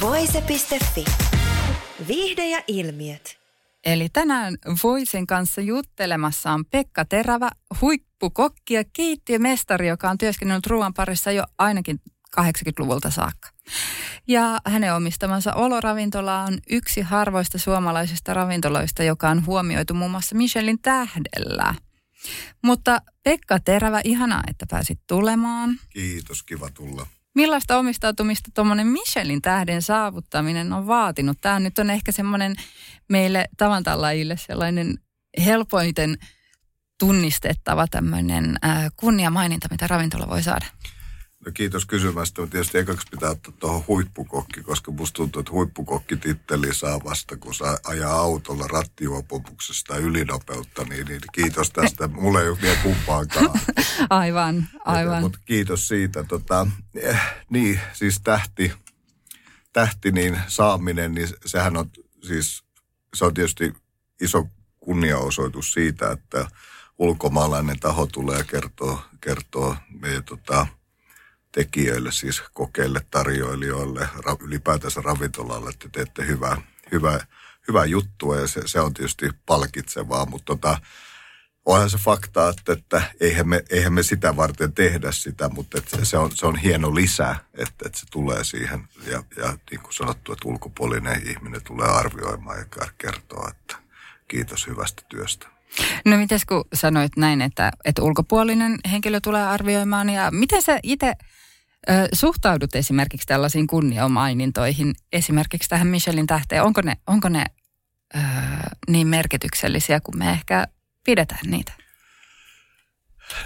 Voise.fi. Viihde ja ilmiöt. Eli tänään Voisen kanssa juttelemassa on Pekka Terävä, huippukokki ja keittiömestari, joka on työskennellyt ruoan parissa jo ainakin 80-luvulta saakka. Ja hänen omistamansa oloravintola on yksi harvoista suomalaisista ravintoloista, joka on huomioitu muun muassa Michelin tähdellä. Mutta Pekka Terävä, ihanaa, että pääsit tulemaan. Kiitos, kiva tulla. Millaista omistautumista tuommoinen Michelin tähden saavuttaminen on vaatinut? Tämä nyt on ehkä semmoinen meille tavantallaajille sellainen helpoiten tunnistettava tämmöinen kunniamaininta, mitä ravintola voi saada. No kiitos kysymästä, mutta tietysti ekaksi pitää ottaa tuohon huippukokki, koska musta tuntuu, että huippukokkititteli saa vasta, kun saa ajaa autolla rattijuopumuksesta ylinopeutta, niin, niin kiitos tästä. Mulla ei ole vielä kumpaakaan. aivan, aivan. Mutta kiitos siitä. Tota, eh, niin, siis tähti, tähti niin saaminen, niin sehän on siis, se on tietysti iso kunniaosoitus siitä, että ulkomaalainen taho tulee ja kertoo, kertoo meidän tota, tekijöille, siis kokeille, tarjoilijoille, ylipäätänsä ravintolalle, että teette hyvää, hyvää, hyvää juttua ja se, se on tietysti palkitsevaa, mutta tota, onhan se fakta, että, että eihän, me, eihän me sitä varten tehdä sitä, mutta että se, on, se on hieno lisä, että, että se tulee siihen ja, ja niin kuin sanottu, että ulkopuolinen ihminen tulee arvioimaan ja kertoo, että kiitos hyvästä työstä. No mites kun sanoit näin, että, että ulkopuolinen henkilö tulee arvioimaan ja miten sä itse suhtaudut esimerkiksi tällaisiin kunniamainintoihin, esimerkiksi tähän Michelin tähteen? Onko ne, onko ne ö, niin merkityksellisiä kuin me ehkä pidetään niitä?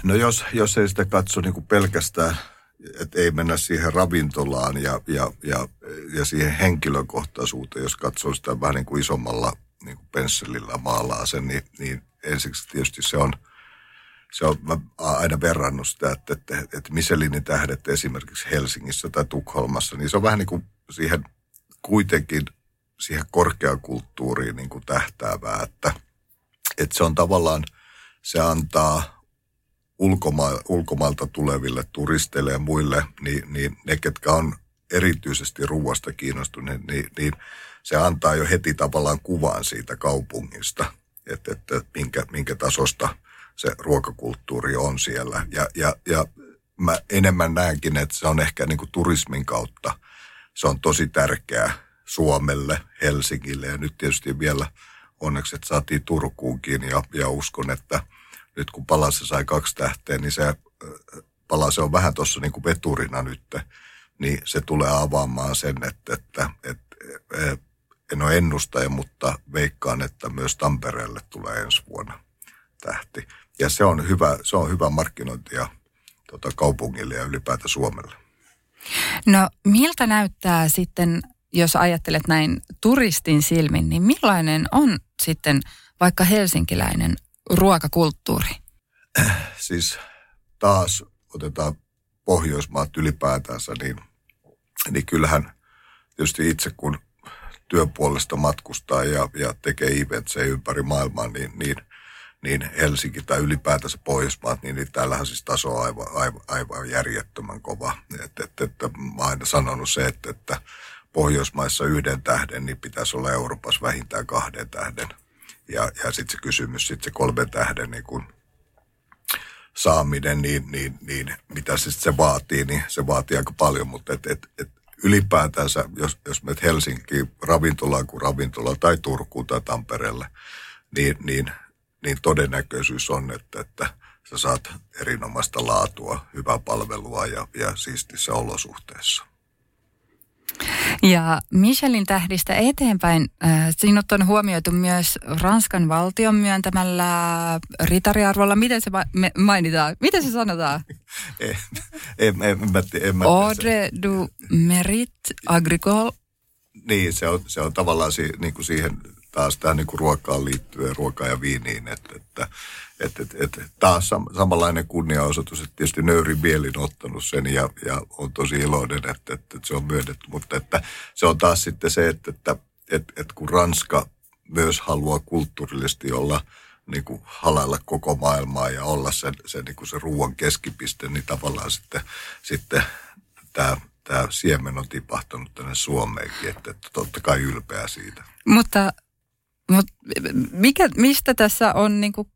No jos, jos ei sitä katso niin kuin pelkästään, että ei mennä siihen ravintolaan ja, ja, ja, ja siihen henkilökohtaisuuteen, jos katsoo sitä vähän niin kuin isommalla niin kuin pensselillä maalaa sen, niin, niin ensiksi tietysti se on – se on mä aina verrannut sitä, että, että, että Michelinin tähdet esimerkiksi Helsingissä tai Tukholmassa, niin se on vähän niin kuin siihen kuitenkin siihen korkeakulttuuriin niin kuin tähtäävää, että, että se on tavallaan, se antaa ulkoma, ulkomailta tuleville turisteille ja muille, niin, niin ne, ketkä on erityisesti ruoasta kiinnostuneet, niin, niin se antaa jo heti tavallaan kuvan siitä kaupungista, että, että minkä, minkä tasosta se ruokakulttuuri on siellä. Ja, ja, ja mä enemmän näenkin, että se on ehkä niin kuin turismin kautta. Se on tosi tärkeää Suomelle, Helsingille ja nyt tietysti vielä onneksi, että saatiin Turkuunkin ja, ja uskon, että nyt kun Palassa sai kaksi tähteä, niin se Palase on vähän tuossa niin kuin veturina nyt, niin se tulee avaamaan sen, että, että, että en ole ennustaja, mutta veikkaan, että myös Tampereelle tulee ensi vuonna tähti. Ja se on hyvä, se on hyvä markkinointia tota, kaupungille ja ylipäätään Suomelle. No miltä näyttää sitten, jos ajattelet näin turistin silmin, niin millainen on sitten vaikka helsinkiläinen ruokakulttuuri? Siis taas otetaan Pohjoismaat ylipäätänsä, niin, niin kyllähän tietysti itse kun työpuolesta matkustaa ja, ja tekee eventsejä ympäri maailmaa, niin, niin – niin Helsinki tai ylipäätänsä Pohjoismaat, niin, täällähän siis taso on aivan, aivan, aivan järjettömän kova. Et, et, et, mä oon aina sanonut se, että, että Pohjoismaissa yhden tähden, niin pitäisi olla Euroopassa vähintään kahden tähden. Ja, ja sitten se kysymys, sitten se kolmen tähden niin kun saaminen, niin, niin, niin mitä se se vaatii, niin se vaatii aika paljon, mutta et, et, et ylipäätänsä, jos, jos menet Helsinkiin ravintolaan kuin ravintola tai Turkuun tai Tampereelle, niin, niin niin todennäköisyys on, että, että sä saat erinomaista laatua, hyvää palvelua ja, ja siistissä olosuhteessa. Ja Michelin tähdistä eteenpäin, äh, sinut on huomioitu myös Ranskan valtion myöntämällä ritariarvolla. Miten se ma- mainitaan? Miten se sanotaan? en, en, en, en, en, Ordre du mérite agricole. Niin, se on, se on tavallaan si, niin kuin siihen taas tähän niin kuin ruokaan liittyen, ruokaan ja viiniin, että, että että et, et, taas sam, samanlainen kunniaosoitus, että tietysti nöyri mielin ottanut sen ja, ja on tosi iloinen, että, että, että se on myönnetty. Mutta että se on taas sitten se, että, että, että, että kun Ranska myös haluaa kulttuurillisesti olla niin kuin halailla koko maailmaa ja olla sen, sen, niin kuin se ruoan keskipiste, niin tavallaan sitten, sitten tämä, tämä siemen on tipahtanut tänne Suomeenkin, että, että totta kai ylpeä siitä. Mutta, mutta mikä, mistä tässä on niin kuin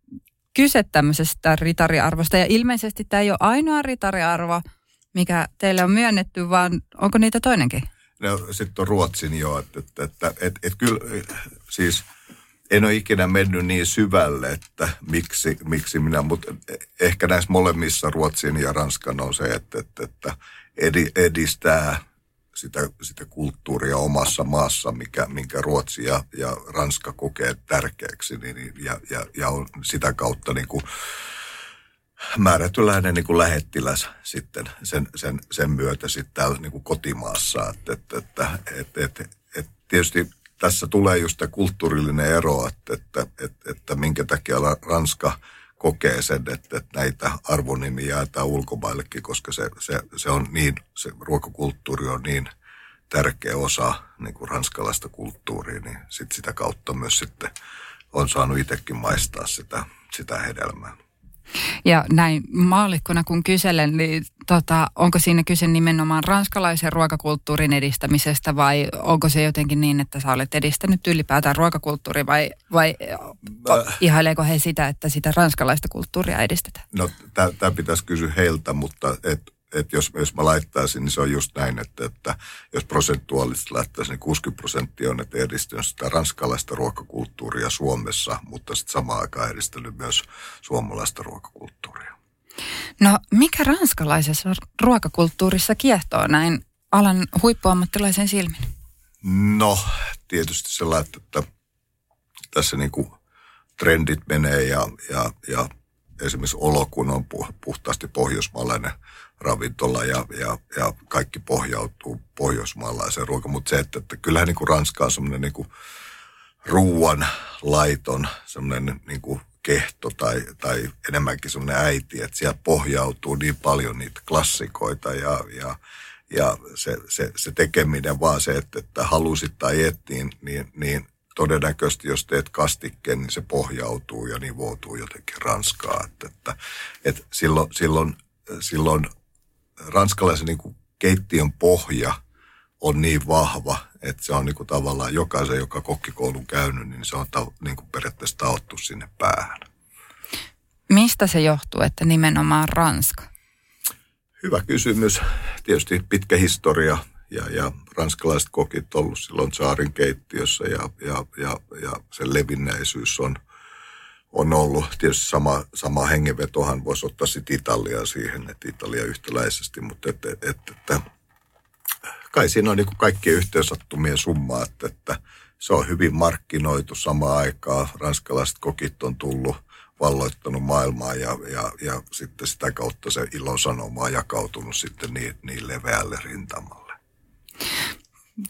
kyse tämmöisestä ritariarvosta. Ja ilmeisesti tämä ei ole ainoa ritariarvo, mikä teille on myönnetty, vaan onko niitä toinenkin? No sitten on Ruotsin jo, että, että, että, että, että kyllä siis en ole ikinä mennyt niin syvälle, että miksi, miksi minä, mutta ehkä näissä molemmissa Ruotsin ja Ranskan on se, että, että, että edistää sitä, sitä kulttuuria omassa maassa, mikä, minkä Ruotsi ja, ja Ranska kokee tärkeäksi, niin, niin, ja, ja, ja on sitä kautta niin kuin määrätyläinen niin kuin lähettiläs sitten sen, sen, sen myötä sitten täällä niin kuin kotimaassa. Että, että, että, että, että, että tietysti tässä tulee just tämä kulttuurillinen ero, että, että, että, että minkä takia Ranska – kokee sen, että, että näitä arvonimiä jaetaan ulkomaillekin, koska se, se, se on niin, se ruokakulttuuri on niin tärkeä osa niin kuin ranskalaista kulttuuria, niin sit sitä kautta myös sitten on saanut itsekin maistaa sitä, sitä hedelmää. Ja näin maallikkona kun kyselen, niin tota, onko siinä kyse nimenomaan ranskalaisen ruokakulttuurin edistämisestä vai onko se jotenkin niin, että sä olet edistänyt ylipäätään ruokakulttuuria vai, vai äh. ihaileeko he sitä, että sitä ranskalaista kulttuuria edistetään? No tämä pitäisi kysyä heiltä, mutta et että jos, jos mä laittaisin, niin se on just näin, että, että jos prosentuaalisesti laittaisin, niin 60 prosenttia on, että edistynyt sitä ranskalaista ruokakulttuuria Suomessa, mutta sitten samaan aikaan edistänyt myös suomalaista ruokakulttuuria. No mikä ranskalaisessa ruokakulttuurissa kiehtoo näin alan huippuammattilaisen silmin? No tietysti sellainen, että tässä niin kuin trendit menee ja, ja, ja esimerkiksi olo, kun on puhtaasti pohjoismaalainen ravintola ja, ja, ja kaikki pohjautuu pohjoismaalaiseen ruokaan. Mutta se, että, että kyllähän niin kuin Ranska on semmoinen niin ruuan laiton, semmoinen niin kuin kehto tai, tai enemmänkin semmoinen äiti, että siellä pohjautuu niin paljon niitä klassikoita ja, ja, ja se, se, se tekeminen vaan se, että, että halusit tai et, niin, niin, niin todennäköisesti jos teet kastikkeen, niin se pohjautuu ja nivoutuu jotenkin Ranskaa. Että, että, että silloin, silloin, silloin ranskalaisen niin kuin keittiön pohja on niin vahva, että se on niin kuin tavallaan jokaisen, joka kokkikoulun käynyt, niin se on ta, niin kuin periaatteessa taottu sinne päähän. Mistä se johtuu, että nimenomaan Ranska? Hyvä kysymys. Tietysti pitkä historia ja, ja ranskalaiset kokit ollut silloin saarin keittiössä ja, ja, ja, ja sen levinnäisyys on – on ollut. Tietysti sama, sama hengenvetohan voisi ottaa sitten Italiaa siihen, että Italia yhtäläisesti, mutta että, että, että kai siinä on niin kaikkien yhteensattumien summa, että, että se on hyvin markkinoitu samaan aikaan. Ranskalaiset kokit on tullut, valloittanut maailmaa ja, ja, ja sitten sitä kautta se ilosanoma on jakautunut sitten niin, niin leveälle rintamalle.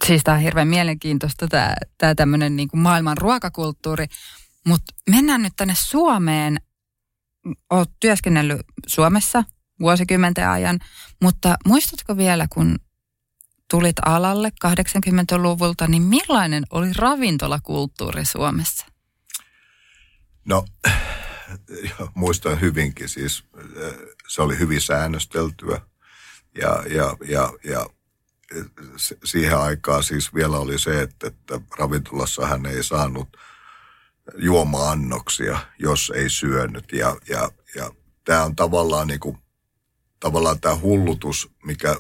Siis tämä on hirveän mielenkiintoista tämä, tämä tämmöinen niin kuin maailman ruokakulttuuri. Mutta mennään nyt tänne Suomeen. Olet työskennellyt Suomessa vuosikymmenten ajan, mutta muistatko vielä, kun tulit alalle 80-luvulta, niin millainen oli ravintolakulttuuri Suomessa? No, muistan hyvinkin. Siis se oli hyvin säännösteltyä ja, ja, ja, ja siihen aikaan siis vielä oli se, että, että ravintolassa hän ei saanut – juoma-annoksia, jos ei syönyt. Ja, ja, ja tämä on tavallaan, niin kuin, tavallaan tämä hullutus, mikä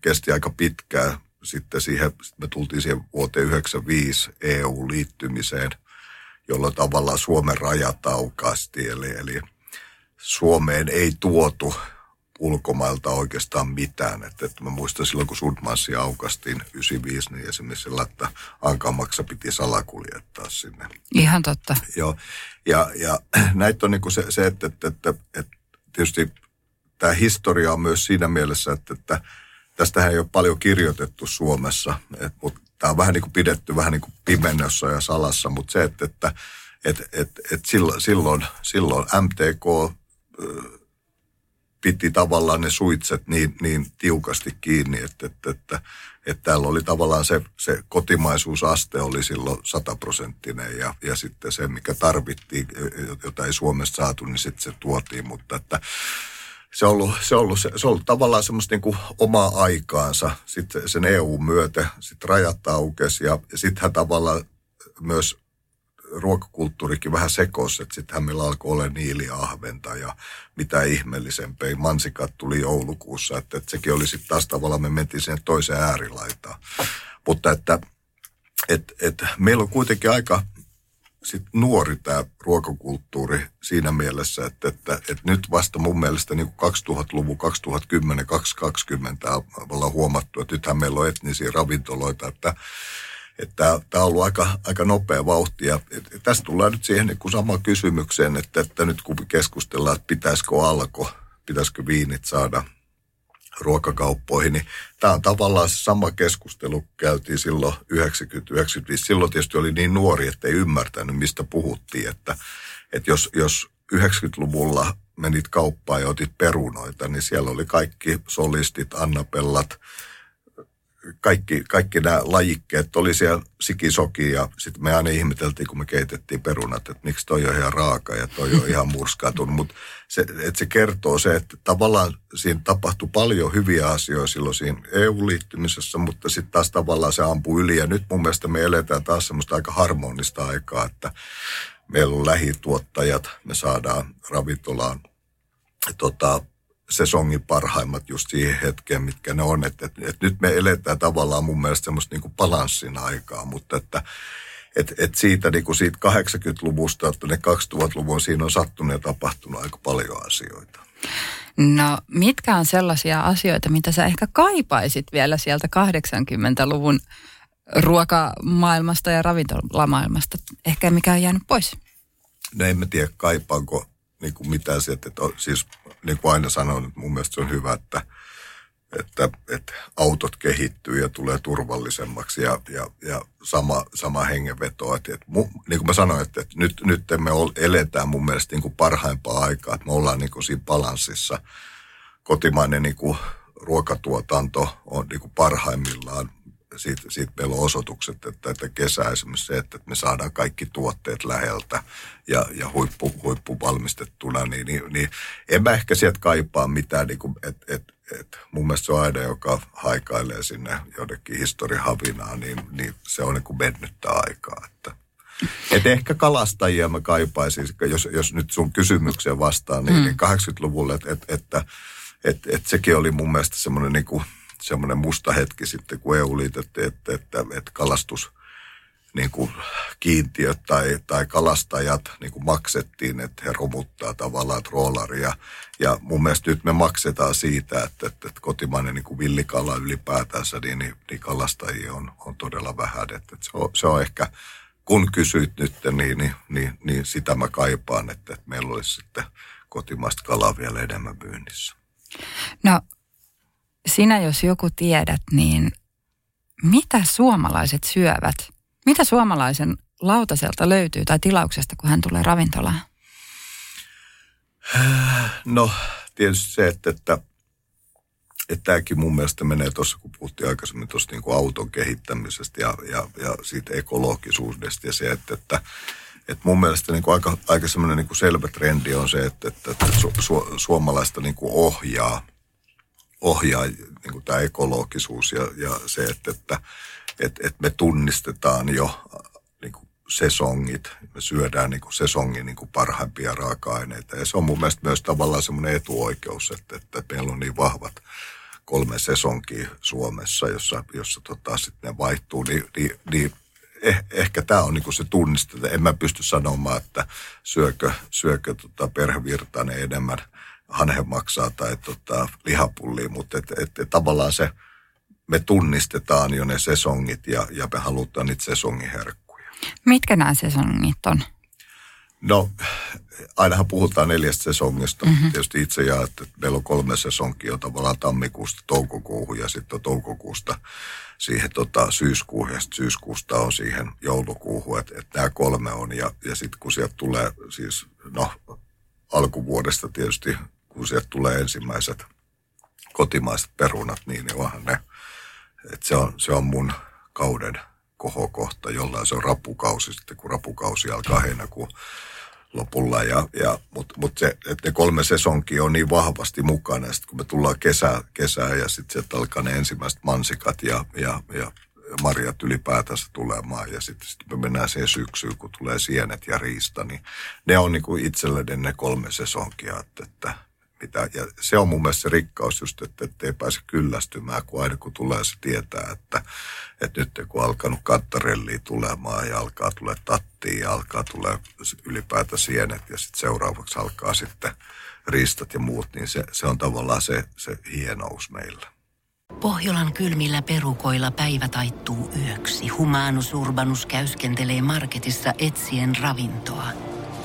kesti aika pitkään. Sitten siihen, me tultiin siihen vuoteen 1995 EU-liittymiseen, jolloin tavallaan Suomen rajat aukaasti. Eli, eli Suomeen ei tuotu ulkomailta oikeastaan mitään. Että, että mä muistan silloin, kun Sudmanssi aukastiin 95, niin esimerkiksi sillä, että Ankamaksa piti salakuljettaa sinne. Ihan totta. Joo, ja, ja näitä on niin se, se että, että, että, että tietysti tämä historia on myös siinä mielessä, että, että tästähän ei ole paljon kirjoitettu Suomessa, et, mutta tämä on vähän niin kuin pidetty vähän niin kuin pimennössä ja salassa, mutta se, että, että et, et, et silloin, silloin, silloin MTK piti tavallaan ne suitset niin, niin tiukasti kiinni, että, että, että, että täällä oli tavallaan se, se kotimaisuusaste oli silloin sataprosenttinen ja, ja sitten se, mikä tarvittiin, jota ei Suomesta saatu, niin sitten se tuotiin, mutta että se on ollut, se ollut, se, ollut tavallaan semmoista niin kuin omaa aikaansa. Sitten sen EU-myötä, sitten rajat aukesi ja, ja sittenhän tavallaan myös ruokakulttuurikin vähän sekosi, että sittenhän meillä alkoi olla niiliahventa ja mitä ihmeellisempää. Mansikat tuli joulukuussa, että, että sekin oli sitten taas tavallaan, me mentiin sinne toiseen äärilaitaan. Mutta että et, et, meillä on kuitenkin aika sit nuori tämä ruokakulttuuri siinä mielessä, että, että, että nyt vasta mun mielestä niin 2000-luvun, 2010, 2020 ollaan huomattu, että nythän meillä on etnisiä ravintoloita, että että tämä on ollut aika, aika nopea vauhti. Ja tästä tullaan nyt siihen niin kuin sama kysymykseen, että, että nyt kun keskustellaan, että pitäisikö alko, pitäisikö viinit saada ruokakauppoihin, niin tämä on tavallaan se sama keskustelu, käytiin silloin 90-95. Silloin tietysti oli niin nuori, että ei ymmärtänyt, mistä puhuttiin, että, että jos, jos 90-luvulla menit kauppaan ja otit perunoita, niin siellä oli kaikki solistit, annapellat, kaikki, kaikki nämä lajikkeet oli siellä sikisoki ja sitten me aina ihmeteltiin, kun me keitettiin perunat, että miksi toi on ihan raaka ja toi on ihan murskautunut. Mutta se, se kertoo se, että tavallaan siinä tapahtui paljon hyviä asioita silloin siinä EU-liittymisessä, mutta sitten taas tavallaan se ampuu yli. Ja nyt mun mielestä me eletään taas semmoista aika harmonista aikaa, että meillä on lähituottajat, me saadaan ravintolaan tota, sesongin parhaimmat just siihen hetkeen, mitkä ne on. Että, että, että nyt me eletään tavallaan mun mielestä semmoista niin kuin balanssin aikaa, mutta että et, et siitä, niin kuin siitä 80-luvusta, että ne 2000-luvun siinä on sattunut ja tapahtunut aika paljon asioita. No mitkä on sellaisia asioita, mitä sä ehkä kaipaisit vielä sieltä 80-luvun ruokamaailmasta ja ravintolamaailmasta? Ehkä mikä on jäänyt pois? No en mä tiedä kaipaanko niin kuin mitään sieltä, että siis niin kuin aina sanon, että mun mielestä se on hyvä, että, että, että autot kehittyy ja tulee turvallisemmaksi ja, ja, ja sama, sama hengenveto. Että, että mu, niin kuin mä sanoin, että, että nyt, nyt me eletään mun mielestä niin kuin parhaimpaa aikaa, että me ollaan niin kuin siinä balanssissa. Kotimainen niin kuin ruokatuotanto on niin kuin parhaimmillaan siitä, siitä meillä on osoitukset, että, että kesä esimerkiksi se, että me saadaan kaikki tuotteet läheltä ja, ja huippu, huippu valmistettuna, niin, niin, niin en mä ehkä sieltä kaipaa mitään, niin kuin, et, et, et, mun mielestä se on aina, joka haikailee sinne jonnekin historiahavinaan, niin, niin se on niin kuin mennyttä aikaa, että et ehkä kalastajia mä kaipaisin, jos, jos nyt sun kysymykseen vastaan, niin, mm. niin 80-luvulle, että et, että et, et sekin oli mun mielestä semmoinen niin kuin semmoinen musta hetki sitten, kun EU liitettiin, että, että, että kalastus niin kuin kiintiöt tai, tai kalastajat niin kuin maksettiin, että he romuttaa tavallaan troolaria. Ja mun mielestä nyt me maksetaan siitä, että, että, että kotimainen niin kuin villikala ylipäätänsä, niin, niin, niin kalastajia on, on todella vähän. Että, että se, on, se on ehkä, kun kysyit nyt, niin, niin, niin, niin sitä mä kaipaan, että, että meillä olisi sitten kotimaista kalaa vielä enemmän myynnissä. No sinä jos joku tiedät, niin mitä suomalaiset syövät? Mitä suomalaisen lautaselta löytyy tai tilauksesta, kun hän tulee ravintolaan? No tietysti se, että, että, että tämäkin mun mielestä menee tuossa, kun puhuttiin aikaisemmin tuosta niin auton kehittämisestä ja, ja, ja siitä ekologisuudesta ja se, että, että että mun mielestä niin kuin aika, aika semmoinen niin kuin selvä trendi on se, että, että, että su, su, suomalaista niin kuin ohjaa – ohjaa niin kuin tämä ekologisuus ja, ja se, että, että, että, että me tunnistetaan jo niin kuin sesongit, me syödään niin kuin sesongin niin kuin parhaimpia raaka-aineita. Ja se on mun mielestä myös tavallaan semmoinen etuoikeus, että, että meillä on niin vahvat kolme sesonkia Suomessa, jossa, jossa tota, sitten ne vaihtuu, niin, niin, niin eh, ehkä tämä on niinku se tunniste. En mä pysty sanomaan, että syökö, syökö tota perhevirtainen enemmän – hanhemaksaa tai tota, lihapullia, mutta et, et, et, tavallaan se, me tunnistetaan jo ne sesongit ja, ja me halutaan niitä sesongiherkkuja. Mitkä nämä sesongit on? No, ainahan puhutaan neljästä sesongista. Mm-hmm. Tietysti itse ja että meillä on kolme sesonkia tavallaan tammikuusta toukokuuhun ja sitten toukokuusta siihen tota, syyskuuhun ja syyskuusta on siihen joulukuuhun. Että et nämä kolme on ja, ja sitten kun sieltä tulee siis, no alkuvuodesta tietysti, kun sieltä tulee ensimmäiset kotimaiset perunat, niin, niin onhan ne, että se on, se on mun kauden kohokohta, jollain se on rapukausi sitten, kun rapukausi alkaa heinäkuun lopulla. Ja, ja, Mutta mut se, että ne kolme sesonkia on niin vahvasti mukana. Sitten kun me tullaan kesä, kesää ja sitten sieltä alkaa ne ensimmäiset mansikat ja, ja, ja marjat ylipäätänsä tulemaan. Ja sitten sit me mennään siihen syksyyn, kun tulee sienet ja riista. Niin ne on niin kuin itselleni ne kolme sesonkia. Että, että mitä, ja se on mun mielestä se rikkaus just, että, että ei pääse kyllästymään, kun aina kun tulee se tietää, että, että nyt kun alkanut kattarellia tulemaan ja alkaa tulee tattia ja alkaa tulee ylipäätä sienet ja sitten seuraavaksi alkaa sitten ristat ja muut, niin se, se on tavallaan se, se hienous meillä. Pohjolan kylmillä perukoilla päivä taittuu yöksi. Humanus Urbanus käyskentelee marketissa etsien ravintoa.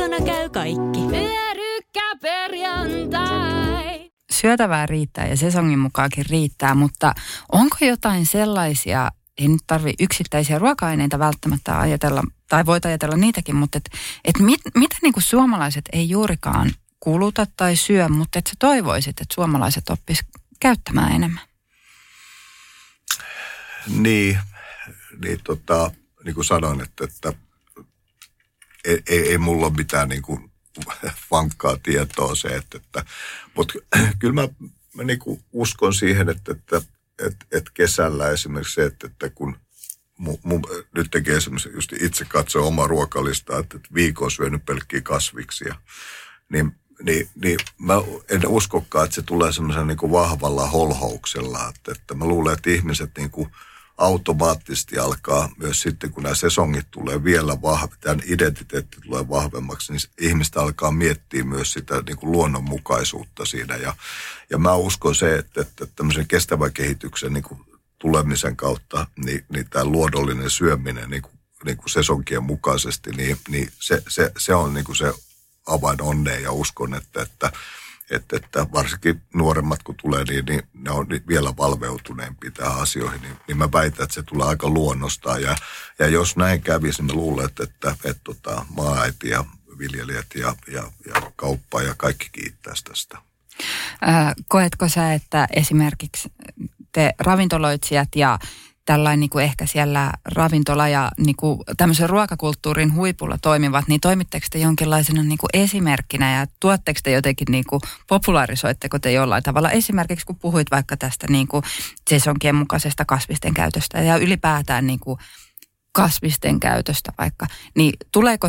Kotona käy kaikki. Pyörykkäperjantai. Syötävää riittää ja sesongin mukaakin riittää, mutta onko jotain sellaisia, ei nyt tarvi yksittäisiä ruoka-aineita välttämättä ajatella, tai voit ajatella niitäkin, mutta et, et mit, mitä niin kuin suomalaiset ei juurikaan kuluta tai syö, mutta että sä toivoisit, että suomalaiset oppis käyttämään enemmän? Niin, niin, tota, niin kuin sanoin, että, että ei, ei, mulla ole mitään niin kuin vankkaa tietoa se, että, että mutta kyllä mä, mä niin kuin uskon siihen, että, että, että, että kesällä esimerkiksi se, että, että kun mu, mu, nyt tekee esimerkiksi just itse katsoa omaa ruokalistaa, että, että viikon syönyt pelkkiä kasviksia, niin niin, niin mä en uskokaan, että se tulee semmoisen niin vahvalla holhouksella. Että, että mä luulen, että ihmiset niin kuin automaattisesti alkaa myös sitten, kun nämä sesongit tulee vielä vahvemmin, tämän identiteetti tulee vahvemmaksi, niin ihmiset alkaa miettiä myös sitä niin kuin luonnonmukaisuutta siinä. Ja, ja mä uskon se, että, että tämmöisen kestävän kehityksen niin kuin tulemisen kautta, niin, niin tämä luodollinen syöminen niin kuin, niin kuin sesonkien mukaisesti, niin, niin se, se, se on niin kuin se avain onneen ja uskon, että, että, että, että varsinkin nuoremmat kun tulee, niin, niin ne on vielä valveutuneempi tähän asioihin, niin, niin mä väitän, että se tulee aika luonnosta ja, ja jos näin kävisi, niin mä luulen, että, että, että, että tota, maa-äiti ja viljelijät ja, ja, ja kauppa ja kaikki kiittäisi tästä. koetko sä, että esimerkiksi te ravintoloitsijat ja tällainen niin kuin ehkä siellä ravintola ja niin kuin tämmöisen ruokakulttuurin huipulla toimivat, niin toimitteko te jonkinlaisena niin kuin esimerkkinä ja tuotteko te jotenkin niin kuin popularisoitteko te jollain tavalla? Esimerkiksi kun puhuit vaikka tästä niin kuin sesonkien mukaisesta kasvisten käytöstä ja ylipäätään niin kuin kasvisten käytöstä vaikka, niin tuleeko,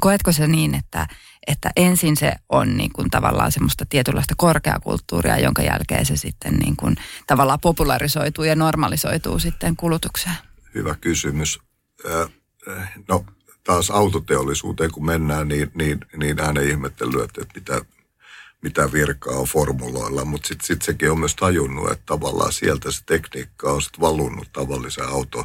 koetko se niin, että, että ensin se on niin kuin tavallaan semmoista tietynlaista korkeakulttuuria, jonka jälkeen se sitten niin kuin tavallaan popularisoituu ja normalisoituu sitten kulutukseen? Hyvä kysymys. No taas autoteollisuuteen kun mennään, niin, niin, niin aina ihmettelyä, että mitä, mitä virkaa on formuloilla, mutta sitten sit sekin on myös tajunnut, että tavallaan sieltä se tekniikka on sitten valunut tavallisen auto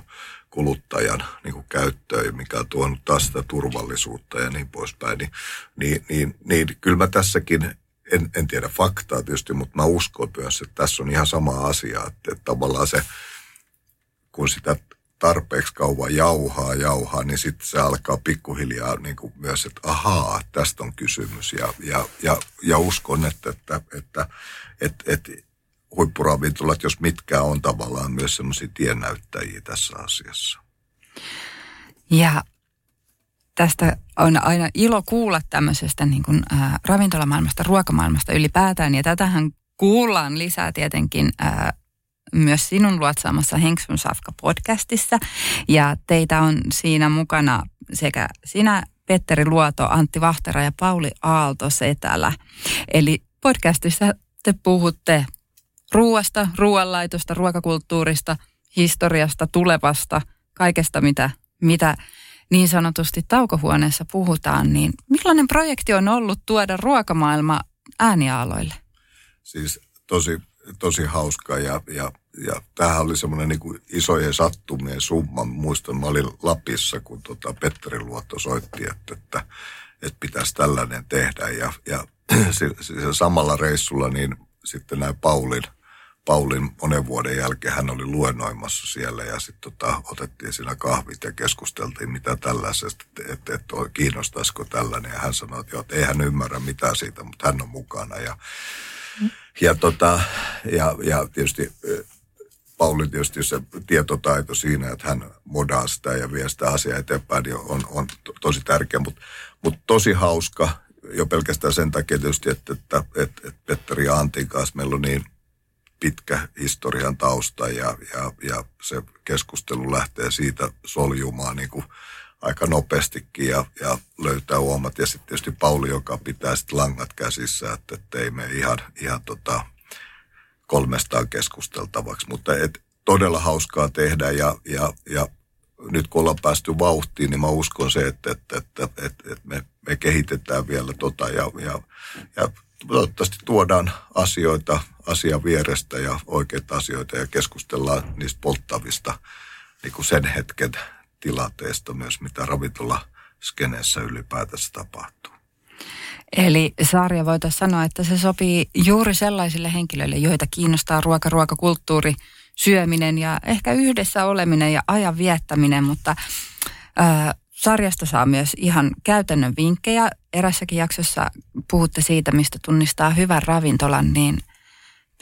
kuluttajan niin kuin käyttöön, mikä on tuonut taas sitä turvallisuutta ja niin poispäin, niin, niin, niin, niin kyllä mä tässäkin, en, en tiedä faktaa tietysti, mutta mä uskon myös, että tässä on ihan sama asia, että, että tavallaan se, kun sitä tarpeeksi kauan jauhaa, jauhaa, niin sitten se alkaa pikkuhiljaa niin kuin myös, että ahaa, tästä on kysymys. Ja, ja, ja, ja uskon, että, että, että, että, että huippuravintolat, jos mitkä on tavallaan myös semmoisia tiennäyttäjiä tässä asiassa. Ja tästä on aina ilo kuulla tämmöisestä niin kuin, ää, ravintolamaailmasta, ruokamaailmasta ylipäätään. Ja tätähän kuullaan lisää tietenkin ää, myös sinun luotsaamassa Henksun Safka podcastissa. Ja teitä on siinä mukana sekä sinä, Petteri Luoto, Antti Vahtera ja Pauli Aalto Setälä. Eli podcastissa te puhutte ruuasta, ruoanlaitosta, ruokakulttuurista, historiasta, tulevasta, kaikesta mitä, mitä niin sanotusti taukohuoneessa puhutaan, niin millainen projekti on ollut tuoda ruokamaailma äänialoille? Siis tosi, tosi hauska ja, ja, ja tämähän oli semmoinen niin isojen sattumien summa. Muistan, mä olin Lapissa, kun tota Petteri Luotto soitti, että, että, että pitäisi tällainen tehdä. Ja, ja samalla reissulla niin sitten näin Paulin – Paulin monen vuoden jälkeen hän oli luennoimassa siellä ja sitten tota, otettiin siinä kahvit ja keskusteltiin mitä tällaisesta, että et, et, kiinnostaisiko tällainen. Ja hän sanoi, että, jo, ei hän ymmärrä mitään siitä, mutta hän on mukana. Ja, mm. ja, tota, ja, ja tietysti Paulin tietysti se tietotaito siinä, että hän modaa sitä ja vie sitä asiaa eteenpäin, niin on, on to, tosi tärkeä, mutta, mutta tosi hauska jo pelkästään sen takia tietysti, että, että, että, että Petteri ja Antin kanssa meillä on niin pitkä historian tausta ja, ja, ja se keskustelu lähtee siitä soljumaan niin kuin aika nopeastikin ja, ja löytää huomat. Ja sitten tietysti Pauli, joka pitää sitten langat käsissä, että, ei me ihan, ihan tota kolmestaan keskusteltavaksi. Mutta et, todella hauskaa tehdä ja, ja, ja nyt kun ollaan päästy vauhtiin, niin mä uskon se, että, että, että, että, että me, me kehitetään vielä tota ja, ja, ja toivottavasti tuodaan asioita asian vierestä ja oikeita asioita ja keskustellaan niistä polttavista niin kuin sen hetken tilanteesta myös, mitä ravintola skeneessä ylipäätänsä tapahtuu. Eli sarja voitaisiin sanoa, että se sopii juuri sellaisille henkilöille, joita kiinnostaa ruoka, ruokakulttuuri, syöminen ja ehkä yhdessä oleminen ja ajan viettäminen, mutta äh, sarjasta saa myös ihan käytännön vinkkejä. Erässäkin jaksossa puhutte siitä, mistä tunnistaa hyvän ravintolan, niin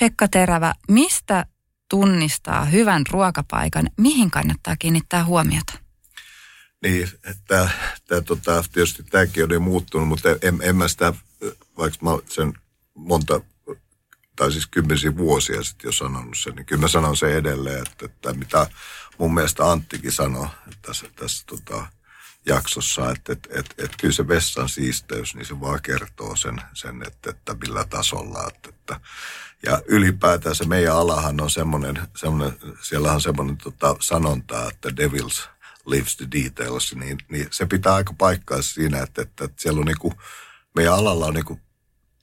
Pekka Terävä, mistä tunnistaa hyvän ruokapaikan, mihin kannattaa kiinnittää huomiota? Niin, että tämä, tota, tietysti tämäkin on niin muuttunut, mutta en, en mä sitä, vaikka mä sen monta, tai siis kymmenisiä vuosia sitten jo sanonut sen, niin kyllä mä sanon sen edelleen, että, että mitä mun mielestä Anttikin sanoi tässä, tässä tota, jaksossa, että, että, että, että kyllä se vessan siisteys, niin se vaan kertoo sen, sen että, että millä tasolla. Että, että, ja ylipäätään se meidän alahan on semmoinen, semmoinen siellä on semmoinen tota, sanonta, että devils lives the details, niin, niin se pitää aika paikkaa siinä, että, että, että siellä on niinku, meidän alalla on niinku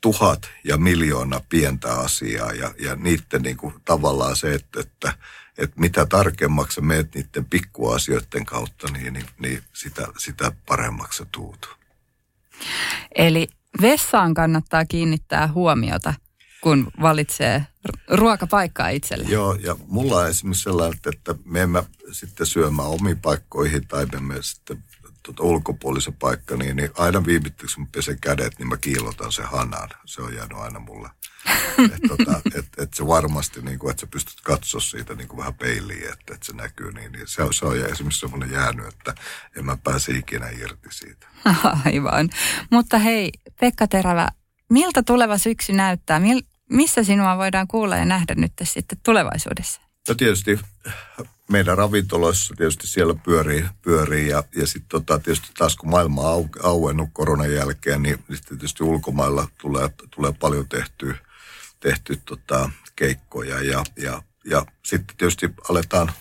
tuhat ja miljoona pientä asiaa ja, ja niiden niinku tavallaan se, että, että että mitä tarkemmaksi meet niiden pikkuasioiden kautta, niin, niin, niin sitä, sitä paremmaksi tuut. Eli vessaan kannattaa kiinnittää huomiota, kun valitsee ruokapaikkaa itselle. Joo, ja mulla on esimerkiksi sellainen, että me emme sitten syömään omiin paikkoihin tai me sitten tuota ulkopuolisen paikka, niin, niin aina viimitteeksi mä pesen kädet, niin mä kiilotan se hanan. Se on jäänyt aina mulle. että tota, et, et se varmasti, niin kuin, että sä pystyt katsoa siitä niin kuin vähän peiliin, että, että se näkyy, niin, niin se, on, se on esimerkiksi semmoinen jäänyt, että en mä pääse ikinä irti siitä. Aivan. Mutta hei, Pekka Terävä, miltä tuleva syksy näyttää? Mil, missä sinua voidaan kuulla ja nähdä nyt sitten tulevaisuudessa? No tietysti meidän ravintoloissa tietysti siellä pyörii, pyörii ja, ja sitten tota, tietysti taas kun maailma on auennut koronan jälkeen, niin, niin tietysti ulkomailla tulee, tulee paljon tehtyä, tehty tota, keikkoja ja, ja, ja sitten tietysti aletaan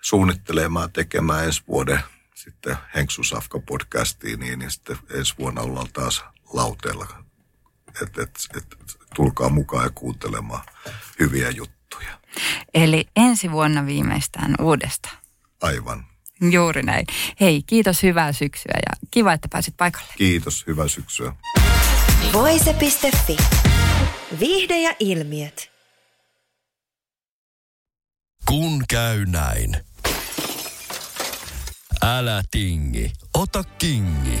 suunnittelemaan, tekemään ensi vuoden sitten Henksu Safka podcastiin, niin, niin sitten ensi vuonna ollaan taas lauteella. Että et, et, tulkaa mukaan ja kuuntelemaan hyviä juttuja. Eli ensi vuonna viimeistään uudestaan. Aivan. Juuri näin. Hei, kiitos, hyvää syksyä ja kiva, että pääsit paikalle. Kiitos, hyvää syksyä. Voise.fi. Viihde ja ilmiöt. Kun käy näin. Älä tingi, ota kingi.